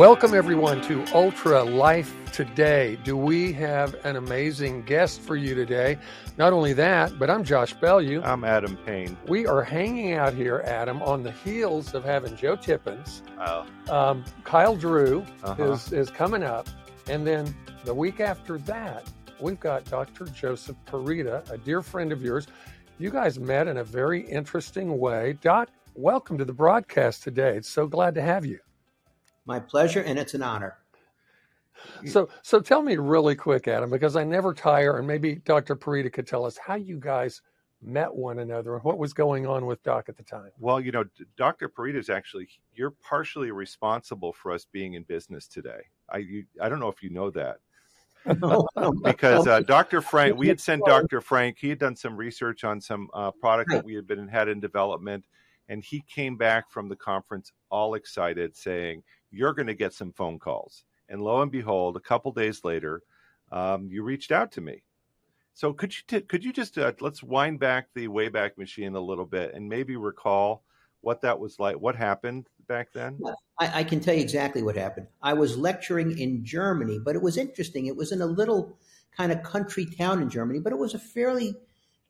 Welcome, everyone, to Ultra Life Today. Do we have an amazing guest for you today? Not only that, but I'm Josh Bellew. I'm Adam Payne. We are hanging out here, Adam, on the heels of having Joe Tippins. Oh. Um, Kyle Drew Uh-huh. is, is coming up. And then the week after that, we've got Dr. Joseph Purita, a dear friend of yours. You guys met in a very interesting way. Doc, welcome to the broadcast today. It's so glad to have you. My pleasure, and it's an honor. So, so tell me really quick, Adam, because I never tire, and maybe Dr. Purita could tell us how you guys met one another and what was going on with Doc at the time. Well, you know, Dr. Purita is actually you're partially responsible for us being in business today. I you, I don't know if you know that because uh, Dr. Frank, we had sent Dr. Frank. He had done some research on some uh, product that we had been had in development, and he came back from the conference all excited, saying, "You're going to get some phone calls." And lo and behold, a couple days later, um, you reached out to me. So could you t- could you just uh, let's wind back the Wayback Machine a little bit and maybe recall what that was like, what happened back then? I, I can tell you exactly what happened. I was lecturing in Germany, but it was interesting. It was in a little kind of country town in Germany, but it was a fairly,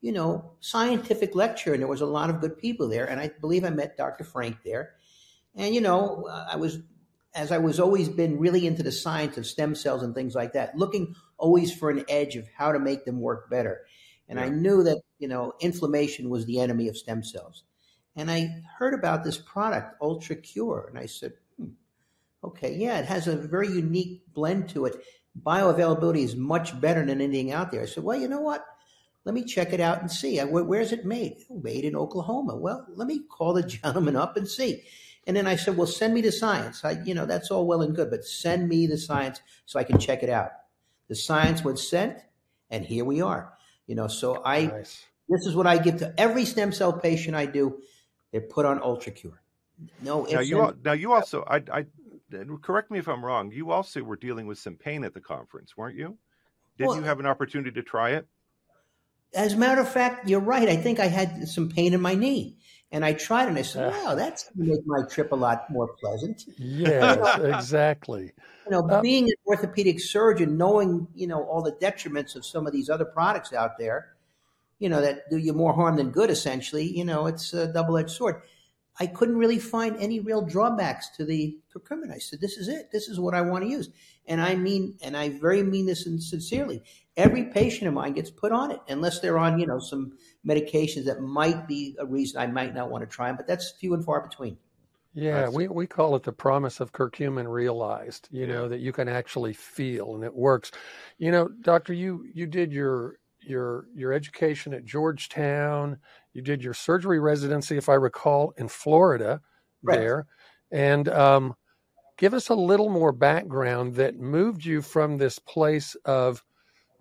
you know, scientific lecture, and there was a lot of good people there. And I believe I met Dr. Frank there. And you know, I was, as I was always been really into the science of stem cells and things like that, looking always for an edge of how to make them work better. And I knew that you know inflammation was the enemy of stem cells. And I heard about this product, Ultra Cure, and I said, hmm, okay, yeah, it has a very unique blend to it. Bioavailability is much better than anything out there. I said, well, you know what? Let me check it out and see. I, where's it made? "Oh, Made in Oklahoma. Well, let me call the gentleman up and see. And then I said, well, send me the science. I, you know, that's all well and good, but send me the science so I can check it out. The science was sent, and here we are. You know, so I Nice. this is what I give to every stem cell patient I do. They're put on UltraCure. No, Now you al- and- now you also I I correct me if I'm wrong. You also were dealing with some pain at the conference, weren't you? Did Well- you have an opportunity to try it? As a matter of fact, you're right. I think I had some pain in my knee, and I tried and I said. "Wow, that's going to make my trip a lot more pleasant." Yes, exactly. You know, Uh, being an orthopedic surgeon, knowing you know all the detriments of some of these other products out there, you know that do you more harm than good. Essentially, you know, it's a double-edged sword. I couldn't really find any real drawbacks to the curcumin. I said, "This is it. This is what I want to use." And I mean, and I very mean this and sincerely. Every patient of mine gets put on it, unless they're on, you know, some medications that might be a reason I might not want to try them. But that's few and far between. Yeah, we, we call it the promise of curcumin realized, you know, that you can actually feel and it works. You know, doctor, you you did your your your education at Georgetown, you did your surgery residency, if I recall, in Florida Correct. there. And um, give us a little more background that moved you from this place of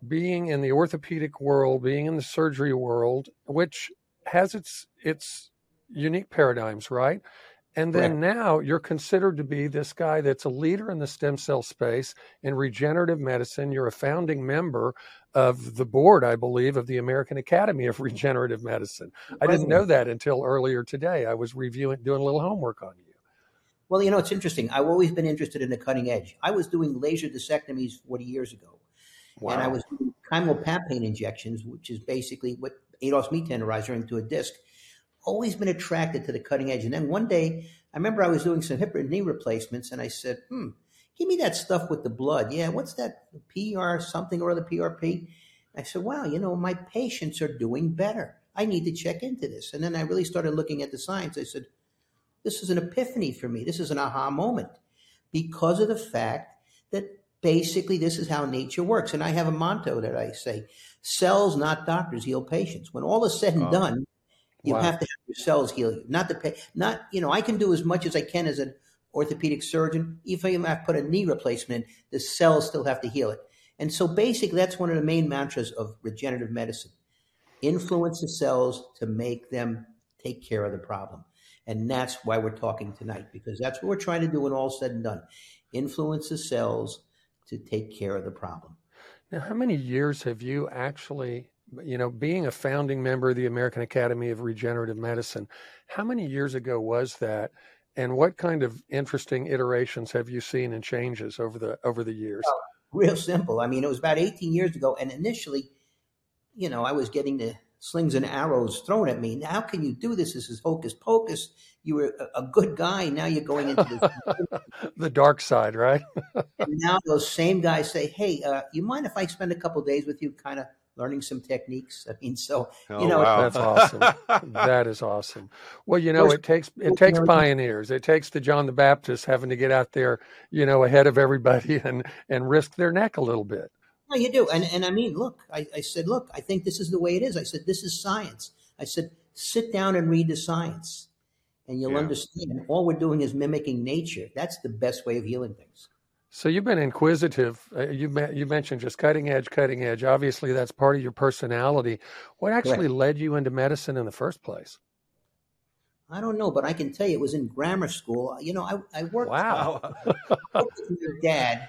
being in the orthopedic world, being in the surgery world, which has its its unique paradigms, right? And then now you're considered to be this guy that's a leader in the stem cell space in regenerative medicine. You're a founding member of the board, I believe, of the American Academy of Regenerative Medicine. I didn't know that until earlier today. I was reviewing, doing a little homework on you. Well, you know, it's interesting. I've always been interested in the cutting edge. I was doing laser discectomies 40 years ago, and I was doing chymopapain injections, which is basically what Adolph's meat tenderizer into a disc. Always been attracted to the cutting edge. And then one day, I remember I was doing some hip and knee replacements, and I said, hmm, give me that stuff with the blood. Yeah, what's that PR something or the PRP? I said, wow, you know, my patients are doing better. I need to check into this. And then I really started looking at the science. I said, this is an epiphany for me. This is an aha moment because of the fact that basically this is how nature works. And I have a motto that I say cells, not doctors, heal patients. When all is said and Oh. done, you Wow. have to have your cells heal you, not the pa- not you know. I can do as much as I can as an orthopedic surgeon. Even if I put a knee replacement in, the cells still have to heal it. And so basically, that's one of the main mantras of regenerative medicine: influence the cells to make them take care of the problem. And that's why we're talking tonight, because that's what we're trying to do when all's said and done. Influence the cells to take care of the problem. Now, how many years have you actually, you know, being a founding member of the American Academy of Regenerative Medicine, how many years ago was that? and what kind of interesting iterations have you seen and changes over the over the years? Well, real simple. I mean, it was about 18 years ago, and initially, you know, I was getting the slings and arrows thrown at me. How can you do this? This is hocus pocus. You were a, a good guy. Now you're going into the, the dark side, right? now those same guys say, "Hey, uh, you mind if I spend a couple days with you, kind of learning some techniques?" I mean, so oh, you know, wow. that's awesome. that is awesome. Well, you know, it takes it takes pioneers. It takes the John the Baptist having to get out there, you know, ahead of everybody and and risk their neck a little bit. No, you do. And and I mean, look, I, I said, look, I think this is the way it is. I said, this is science. I said, sit down and read the science, and you'll yeah. understand. All we're doing is mimicking nature. That's the best way of healing things. So you've been inquisitive. Uh, you you mentioned just cutting edge, cutting edge. Obviously, that's part of your personality. What actually Correct. led you into medicine in the first place? I don't know, but I can tell you it was in grammar school. You know, I, I worked, wow. worked with your dad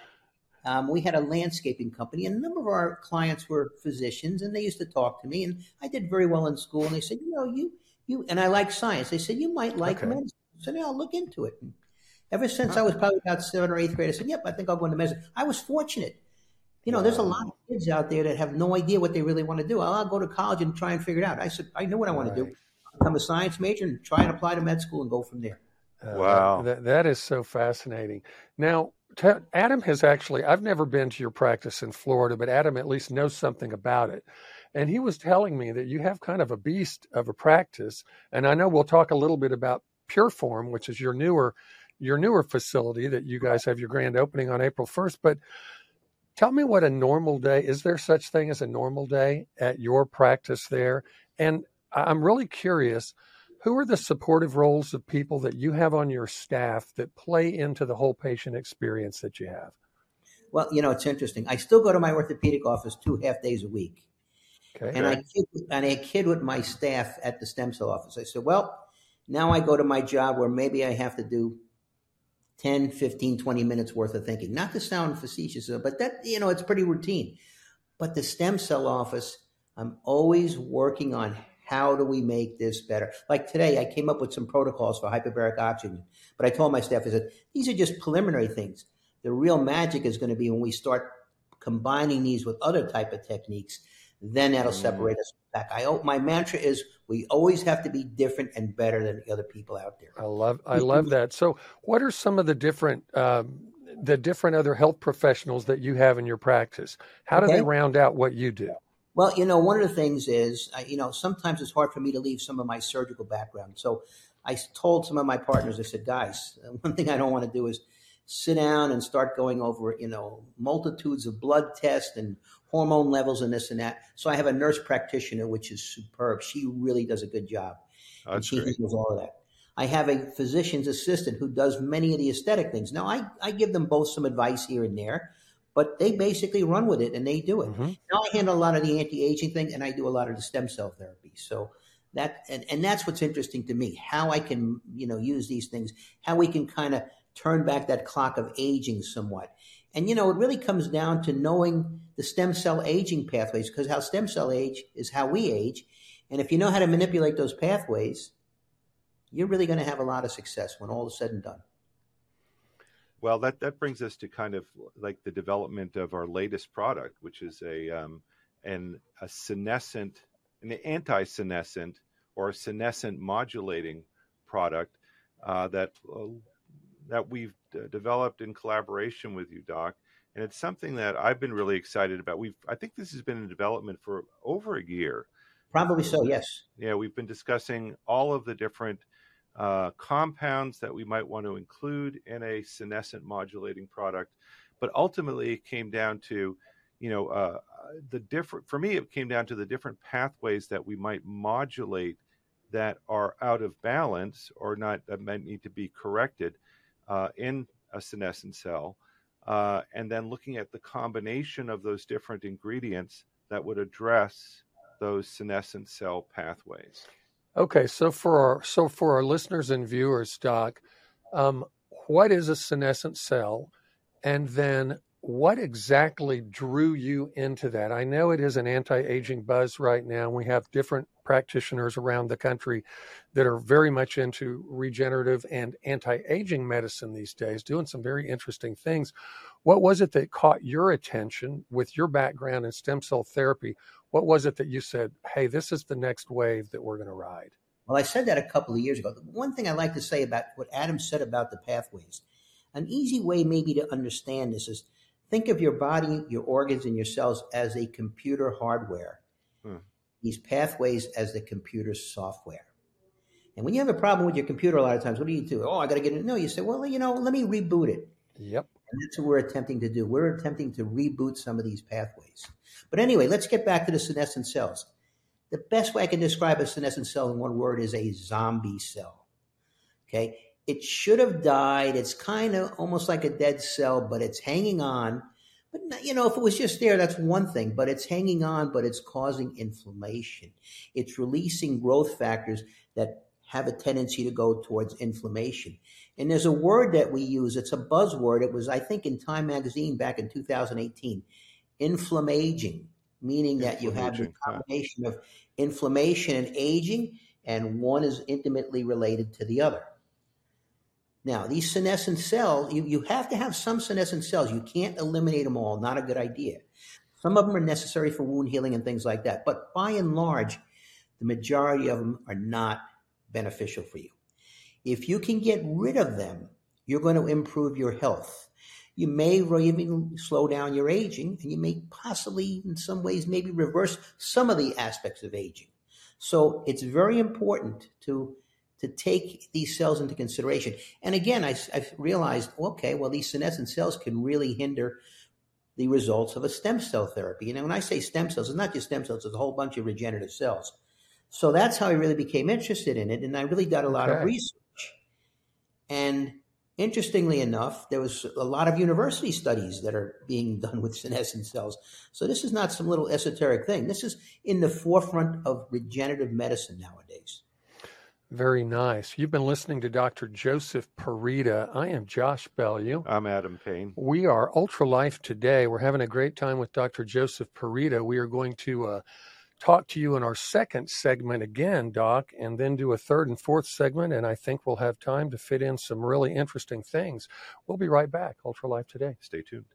um, we had a landscaping company, and a number of our clients were physicians, and they used to talk to me. And I did very well in school, and they said, you know, you you and I like science. They said you might like okay. medicine. I said, yeah, I'll look into it. And ever since I was probably about seven or eighth grade, I said, yep, I think I'll go into medicine. I was fortunate. You know, there's a lot of kids out there that have no idea what they really want to do. I'll, I'll go to college and try and figure it out. I said, I know what I want right. to do. I'll become a science major and try and apply to med school and go from there. Uh, wow, that, that is so fascinating. Now, Adam has actually, I've never been to your practice in Florida, but Adam at least knows something about it. And he was telling me that you have kind of a beast of a practice. And I know we'll talk a little bit about Pureform, which is your newer your newer facility that you guys have your grand opening on April 1st. But tell me what a normal day is there such thing as a normal day at your practice there? And I'm really curious who are the supportive roles of people that you have on your staff that play into the whole patient experience that you have? Well, you know, it's interesting. I still go to my orthopedic office two half days a week. Okay. And I kid, and I kid with my staff at the stem cell office. I said, well, now I go to my job where maybe I have to do 10, 15, 20 minutes worth of thinking. Not to sound facetious, but that, you know, it's pretty routine. But the stem cell office, I'm always working on how do we make this better? Like today, I came up with some protocols for hyperbaric oxygen, but I told my staff, I said, these are just preliminary things. The real magic is going to be when we start combining these with other type of techniques, then that'll mm. separate us back. I my mantra is we always have to be different and better than the other people out there. I love I love that. So, what are some of the different um, the different other health professionals that you have in your practice? How okay. do they round out what you do? Well, you know, one of the things is, uh, you know, sometimes it's hard for me to leave some of my surgical background. So I told some of my partners, I said, guys, one thing I don't want to do is sit down and start going over, you know, multitudes of blood tests and hormone levels and this and that. So I have a nurse practitioner, which is superb. She really does a good job. That's and she great. handles all of that. I have a physician's assistant who does many of the aesthetic things. Now, I, I give them both some advice here and there but they basically run with it and they do it. Mm-hmm. Now I handle a lot of the anti-aging thing and I do a lot of the stem cell therapy. So that and, and that's what's interesting to me, how I can, you know, use these things, how we can kind of turn back that clock of aging somewhat. And you know, it really comes down to knowing the stem cell aging pathways because how stem cell age is how we age. And if you know how to manipulate those pathways, you're really going to have a lot of success when all is said and done. Well, that, that brings us to kind of like the development of our latest product, which is a um, an a senescent, an anti-senescent or a senescent modulating product uh, that uh, that we've d- developed in collaboration with you, Doc. And it's something that I've been really excited about. We've I think this has been in development for over a year. Probably so, yes. Yeah, we've been discussing all of the different uh, compounds that we might want to include in a senescent modulating product. But ultimately, it came down to, you know, uh, the different. For me, it came down to the different pathways that we might modulate that are out of balance or not that might need to be corrected uh, in a senescent cell, uh, and then looking at the combination of those different ingredients that would address those senescent cell pathways. Okay, so for our so for our listeners and viewers, Doc, um, what is a senescent cell, and then what exactly drew you into that? I know it is an anti aging buzz right now. We have different practitioners around the country that are very much into regenerative and anti aging medicine these days, doing some very interesting things. What was it that caught your attention with your background in stem cell therapy? What was it that you said, hey, this is the next wave that we're going to ride? Well, I said that a couple of years ago. The one thing I like to say about what Adam said about the pathways, an easy way maybe to understand this is think of your body, your organs, and your cells as a computer hardware. Hmm. These pathways as the computer software. And when you have a problem with your computer, a lot of times, what do you do? Oh, I got to get it. No, you say, well, you know, let me reboot it. Yep. And that's what we're attempting to do. We're attempting to reboot some of these pathways. But anyway, let's get back to the senescent cells. The best way I can describe a senescent cell in one word is a zombie cell. Okay. It should have died. It's kind of almost like a dead cell, but it's hanging on. But you know, if it was just there, that's one thing. But it's hanging on, but it's causing inflammation. It's releasing growth factors that have a tendency to go towards inflammation. And there's a word that we use. It's a buzzword. It was, I think, in Time Magazine back in 2018. Inflammaging, meaning that you have the combination of inflammation and aging, and one is intimately related to the other. Now, these senescent cells, you, you have to have some senescent cells. You can't eliminate them all. Not a good idea. Some of them are necessary for wound healing and things like that. But by and large, the majority of them are not beneficial for you. If you can get rid of them, you're going to improve your health. You may even slow down your aging, and you may possibly, in some ways, maybe reverse some of the aspects of aging. So it's very important to to take these cells into consideration. And again, I, have realized, okay, well, these senescent cells can really hinder the results of a stem cell therapy. And when I say stem cells, it's not just stem cells, it's a whole bunch of regenerative cells. So that's how I really became interested in it. And I really did a lot okay. of research. And interestingly enough, there was a lot of university studies that are being done with senescent cells. So this is not some little esoteric thing. This is in the forefront of regenerative medicine nowadays. Very nice. You've been listening to Dr. Joseph Purita. I am Josh Bellew. I'm Adam Payne. We are Ultra Life today. We're having a great time with Dr. Joseph Purita. We are going to uh, talk to you in our second segment again, Doc, and then do a third and fourth segment. And I think we'll have time to fit in some really interesting things. We'll be right back. Ultra Life today. Stay tuned.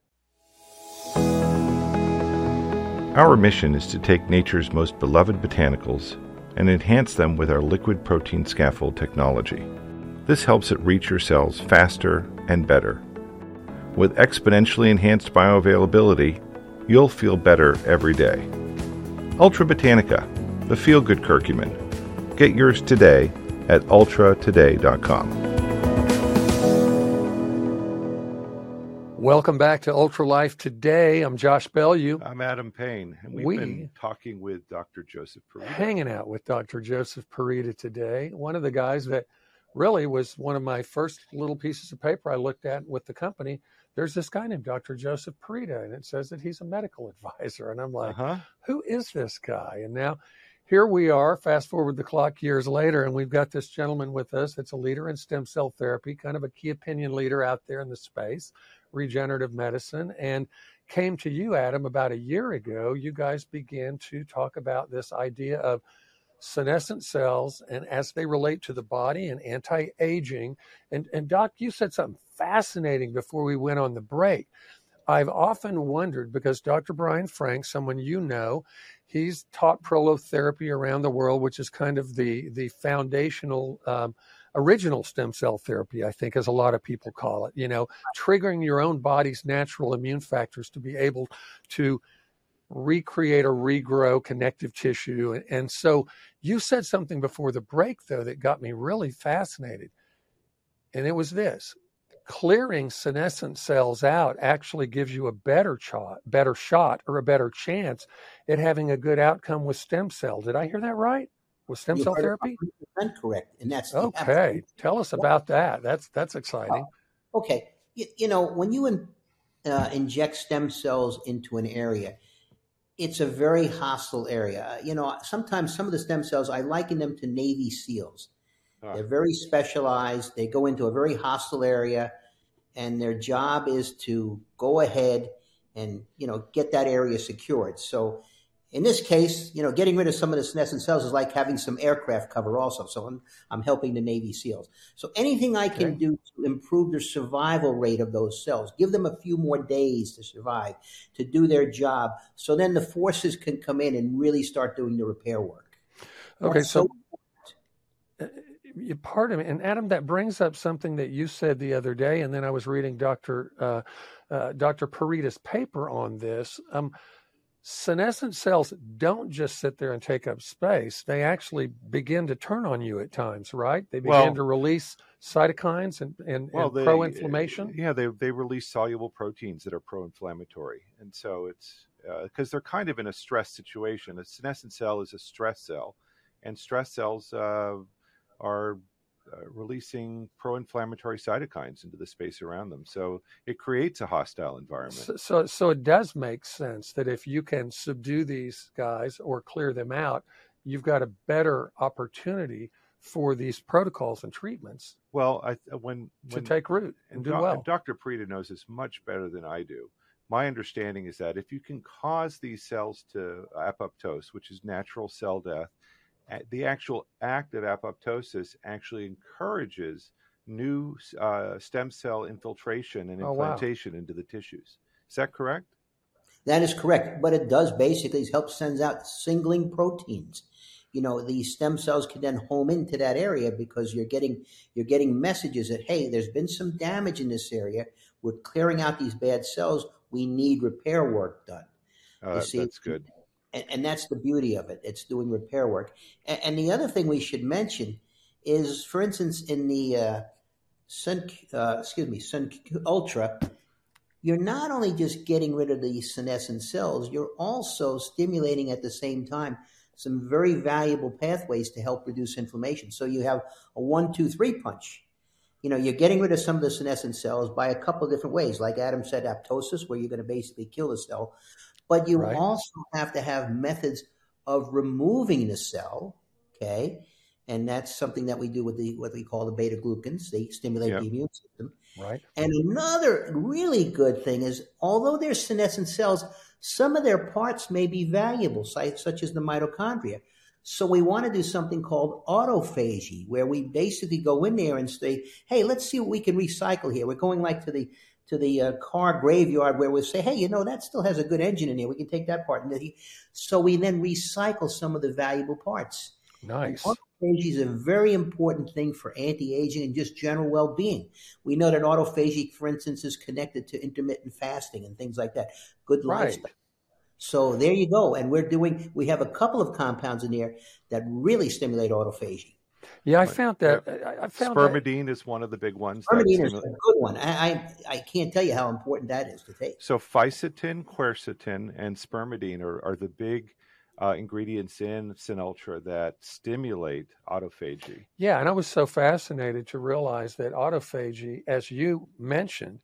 Our mission is to take nature's most beloved botanicals and enhance them with our liquid protein scaffold technology. This helps it reach your cells faster and better. With exponentially enhanced bioavailability, you'll feel better every day. Ultra Botanica, the feel good curcumin. Get yours today at ultratoday.com. Welcome back to Ultra Life today. I'm Josh Bellew. I'm Adam Payne. And we've we, been talking with Dr. Joseph Purita. Hanging out with Dr. Joseph Purita today. One of the guys that really was one of my first little pieces of paper I looked at with the company. There's this guy named Dr. Joseph Purita, and it says that he's a medical advisor. And I'm like, uh-huh. Who is this guy? And now here we are, fast forward the clock years later, and we've got this gentleman with us that's a leader in stem cell therapy, kind of a key opinion leader out there in the space regenerative medicine and came to you, Adam, about a year ago. You guys began to talk about this idea of senescent cells and as they relate to the body and anti aging. And, and Doc, you said something fascinating before we went on the break. I've often wondered because Dr. Brian Frank, someone you know, he's taught prolotherapy around the world, which is kind of the the foundational um, original stem cell therapy, I think, as a lot of people call it, you know, triggering your own body's natural immune factors to be able to recreate or regrow connective tissue. And so you said something before the break, though, that got me really fascinated. And it was this clearing senescent cells out actually gives you a better shot, better shot or a better chance at having a good outcome with stem cell. Did I hear that right? with stem cell therapy? Correct, and that's okay. Tell us about that. That's that's exciting. Uh, okay, you, you, know when you in, uh, inject stem cells into an area, it's a very hostile area. Uh, you know, sometimes some of the stem cells I liken them to Navy SEALs. They're very specialized. They go into a very hostile area, and their job is to go ahead and you know get that area secured. So in this case, you know, getting rid of some of the senescent cells is like having some aircraft cover also. So I'm, I'm helping the Navy SEALs. So anything I can okay. do to improve the survival rate of those cells, give them a few more days to survive, to do their job. So then the forces can come in and really start doing the repair work. Okay. so, so uh, part of it, and Adam, that brings up something that you said the other day, and then I was reading Dr. Uh, uh, Dr. Purita's paper on this. Um, senescent cells don't just sit there and take up space. They actually begin to turn on you at times, right? They begin well, to release cytokines and, and, well, and pro-inflammation. Yeah, they, they release soluble proteins that are pro-inflammatory. And so it's because uh, they're kind of in a stress situation. A senescent cell is a stress cell, and stress cells uh, are Uh, releasing pro-inflammatory cytokines into the space around them. So it creates a hostile environment. So, so, so, it does make sense that if you can subdue these guys or clear them out, you've got a better opportunity for these protocols and treatments. Well, I, when, when to take root and, and do well. Dr. Purita knows this much better than I do. My understanding is that if you can cause these cells to apoptose, which is natural cell death, the actual act of apoptosis actually encourages new uh, stem cell infiltration and implantation oh, wow. into the tissues. Is that correct? That is correct. What it does basically is help sends out singling proteins. You know, these stem cells can then home into that area because you're getting you're getting messages that hey, there's been some damage in this area. We're clearing out these bad cells. We need repair work done. Uh, see, that's good and, and, that's the beauty of it. It's doing repair work. And, and, the other thing we should mention is, for instance, in the uh, Sun, uh, excuse me, Sun Ultra, you're not only just getting rid of the senescent cells, you're also stimulating at the same time some very valuable pathways to help reduce inflammation. So you have a one, two, three punch. You know, you're getting rid of some of the senescent cells by a couple of different ways. Like Adam said, apoptosis, where you're going to basically kill the cell. But you right. also have to have methods of removing the cell, okay? And that's something that we do with the what we call the beta glucans. They stimulate yep. the immune system. Right. And another really good thing is, although they're senescent cells, some of their parts may be valuable, such as the mitochondria. So we want to do something called autophagy, where we basically go in there and say, "Hey, let's see what we can recycle here." We're going like to the to the uh, car graveyard where we say, hey, you know, that still has a good engine in here. We can take that part. And so we then recycle some of the valuable parts. Nice. Autophagy is a very important thing for anti-aging and just general well-being. We know that autophagy, for instance, is connected to intermittent fasting and things like that. Good right. lifestyle. So there you go. And we're doing, we have a couple of compounds in there that really stimulate autophagy. Yeah, I found that. I found spermidine that. is one of the big ones. Spermidine is a good one. I, I, I can't tell you how important that is to take. So fisetin, quercetin, and spermidine are, are the big uh, ingredients in Synultra that stimulate autophagy. Yeah, and I was so fascinated to realize that autophagy, as you mentioned,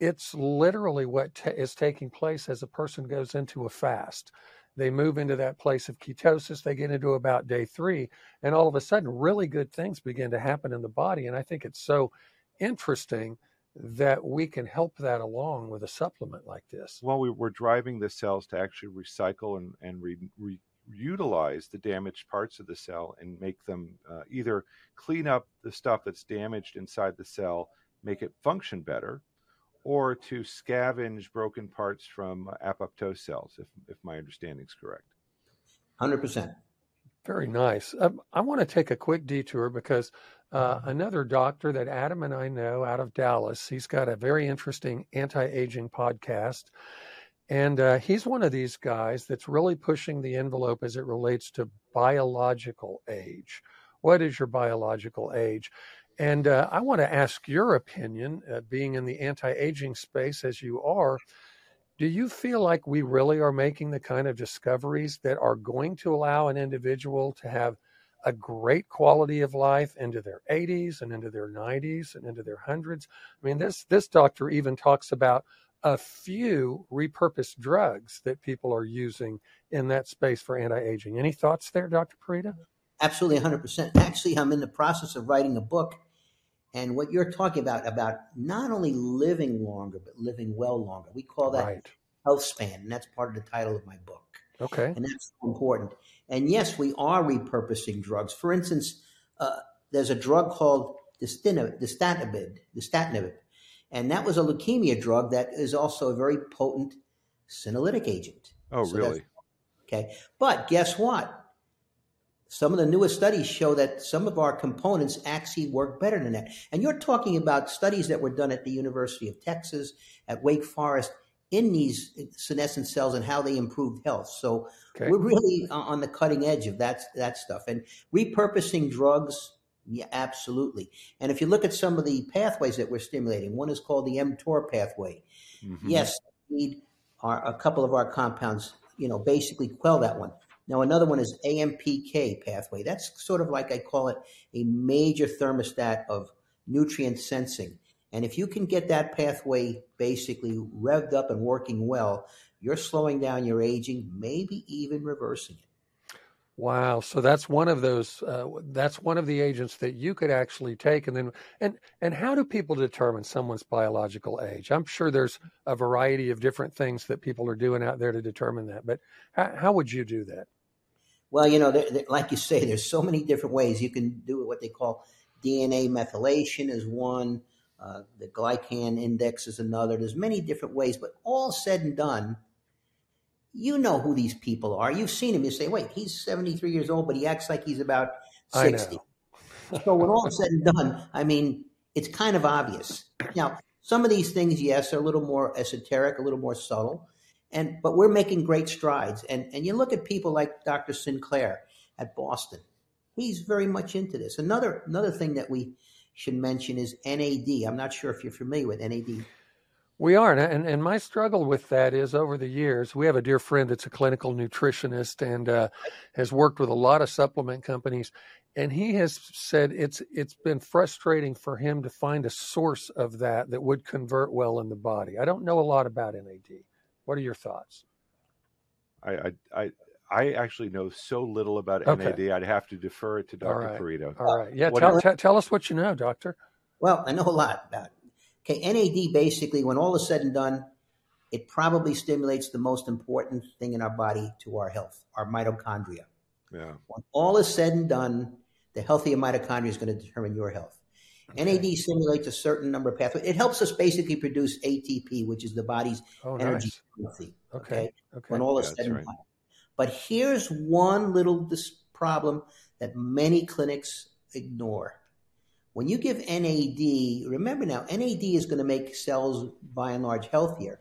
it's literally what t- is taking place as a person goes into a fast they move into that place of ketosis. They get into about day three, and all of a sudden, really good things begin to happen in the body. And I think it's so interesting that we can help that along with a supplement like this. Well, we, are driving the cells to actually recycle and, and re, re, utilize the damaged parts of the cell and make them uh, either clean up the stuff that's damaged inside the cell, make it function better, or to scavenge broken parts from apoptose cells, if, if my understanding is correct. 100%. Very nice. Um, I want to take a quick detour because uh, another doctor that Adam and I know out of Dallas, he's got a very interesting anti aging podcast. And uh, he's one of these guys that's really pushing the envelope as it relates to biological age. What is your biological age? And uh, I want to ask your opinion, uh, being in the anti aging space as you are. Do you feel like we really are making the kind of discoveries that are going to allow an individual to have a great quality of life into their 80s and into their 90s and into their hundreds? I mean, this this doctor even talks about a few repurposed drugs that people are using in that space for anti-aging. Any thoughts there, Dr. Purita? Absolutely, 100%. Actually, I'm in the process of writing a book And what you're talking about, about not only living longer, but living well longer, we call that Right. health span. And that's part of the title of my book. Okay. And that's so important. And yes, we are repurposing drugs. For instance, uh, there's a drug called distanabid, distanabid, distanabid, and that was a leukemia drug that is also a very potent senolytic agent. Oh, So really? Okay. But guess what? Some of the newest studies show that some of our components actually work better than that. And you're talking about studies that were done at the University of Texas, at Wake Forest, in these senescent cells and how they improved health. So Okay. we're really on the cutting edge of that, that stuff. And repurposing drugs, yeah, absolutely. And if you look at some of the pathways that we're stimulating, one is called the mTOR pathway. Mhm. Yes, indeed, our, a couple of our compounds, you know, basically quell that one. Now, another one is AMPK pathway. That's sort of like I call it a major thermostat of nutrient sensing. And if you can get that pathway basically revved up and working well, you're slowing down your aging, maybe even reversing it. Wow. So that's one of those. Uh, that's one of the agents that you could actually take, and then and and how do people determine someone's biological age? I'm sure there's a variety of different things that people are doing out there to determine that. But how, how would you do that? Well, you know, there, there- like you say, there's so many different ways you can do what they call DNA methylation is one. Uh, the glycan index is another. There's many different ways, but all said and done, you know who these people are. You've seen him. You say, wait, he's 73 years old, but he acts like he's about 60. so when all said and done, I mean, it's kind of obvious. Now, some of these things, yes, are a little more esoteric, a little more subtle, and but we're making great strides. And and you look at people like Dr. Sinclair at Boston. He's very much into this. Another another thing that we should mention is NAD. I'm not sure if you're familiar with NAD. We are, and, and my struggle with that is over the years. We have a dear friend that's a clinical nutritionist and uh, has worked with a lot of supplement companies, and he has said it's it's been frustrating for him to find a source of that that would convert well in the body. I don't know a lot about NAD. What are your thoughts? I, I, I, I actually know so little about Okay. NAD. I'd have to defer it to Dr. right. Purita. All right, yeah, What tell, is- tell tell us what you know, doctor. Well, I know a lot about it. Okay, NAD basically, when all is said and done, it probably stimulates the most important thing in our body to our health, our mitochondria. Yeah. When all is said and done, the healthier mitochondria is going to determine your health. NAD stimulates a certain number of pathways. It helps us basically produce ATP, which is the body's Oh, energy nice. currency. Okay, okay. when all is said that's and right. done. But here's one little dis- problem that many clinics ignore. When you give NAD, remember now, NAD is going to make cells by and large healthier,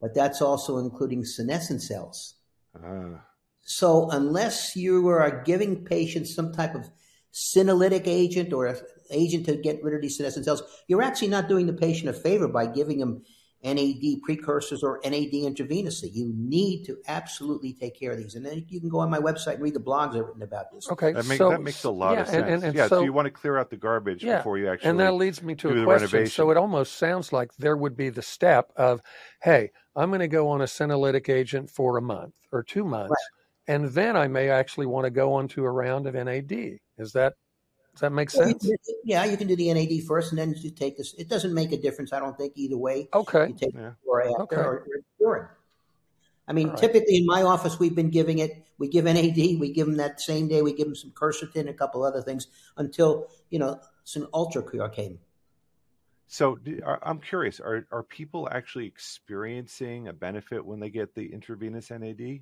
but that's also including senescent cells. Ah, So unless you are giving patients some type of senolytic agent or a agent to get rid of these senescent cells, you're actually not doing the patient a favor by giving them NAD precursors or NAD intravenously. You need to absolutely take care of these. And then you can go on my website and read the blogs I've written about this. Okay, that, makes so that makes a lot yeah, of sense. And, and, and yeah, so, so, you want to clear out the garbage Yeah, before you actually. and that leads me to do a the question. renovation. So it almost sounds like there would be the step of, hey, I'm going to go on a senolytic agent for a month or two months, and then I may actually want to go on to a round of NAD. Is that does that make Well, you sense? Yeah, you can do the NAD first and then you take this. It doesn't make a difference, I don't think, either way. Okay, You take Yeah. it before, after, Okay. or, or during. I mean, All right. typically in my office, we've been giving it. We give NAD. We give them that same day. We give them some quercetin, a couple other things until you know some ultra cure came. So I'm curious: are are people actually experiencing a benefit when they get the intravenous NAD?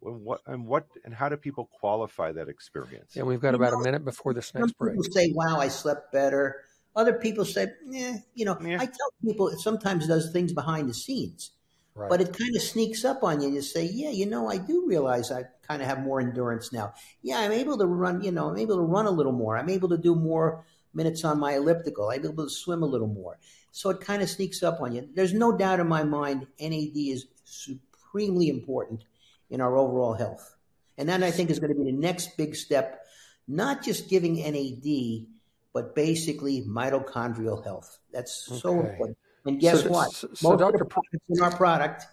When, what and what and how do people qualify that experience? and we've got You about know, a minute before this next break. people say, "Wow, I slept better." Other people say, "Yeah, you know." Yeah. I tell people it sometimes does things behind the scenes, Right. but it kind of sneaks up on you. You say, "Yeah, you know, I do realize I kind of have more endurance now. Yeah, I'm able to run. You know, I'm able to run a little more. I'm able to do more minutes on my elliptical. I'm able to swim a little more." So it kind of sneaks up on you. There's no doubt in my mind, NAD is supremely important in our overall health. And that I think is going to be the next big step, not just giving NAD, but basically mitochondrial health. That's so Okay. important. And guess So- what? so- so Most Dr. of the products in our product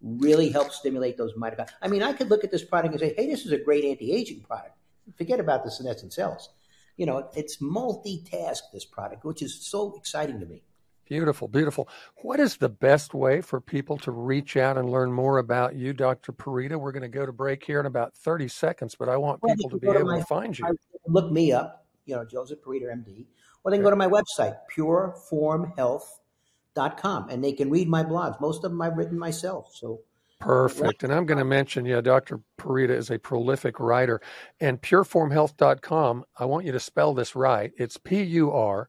really help stimulate those mitochondria. I mean, I could look at this product and say, hey, this is a great anti-aging product. Forget about the senescent cells. you know, it's multitask this product, which is so exciting to me. Beautiful, beautiful. What is the best way for people to reach out and learn more about you, Dr. Purita? We're going to go to break here in about 30 seconds, but I want well, people to be able to, my, to find you. Look me up, you know, Joseph Purita, MD, or they can go to my website, pureformhealth.com, and they can read my blogs. Most of them I've written myself. So Perfect. And I'm going to mention, yeah, Dr. Purita is a prolific writer. And pureformhealth.com, I want you to spell this right. It's P U R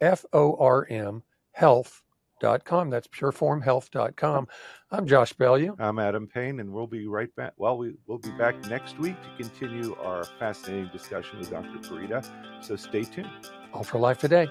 F O R M health.com. That's pureformhealth.com. I'm Josh Bellew. I'm Adam Payne, and we'll be right back. Well, we, we'll be back next week to continue our fascinating discussion with Dr. Purita. So stay tuned. Ultra Life today.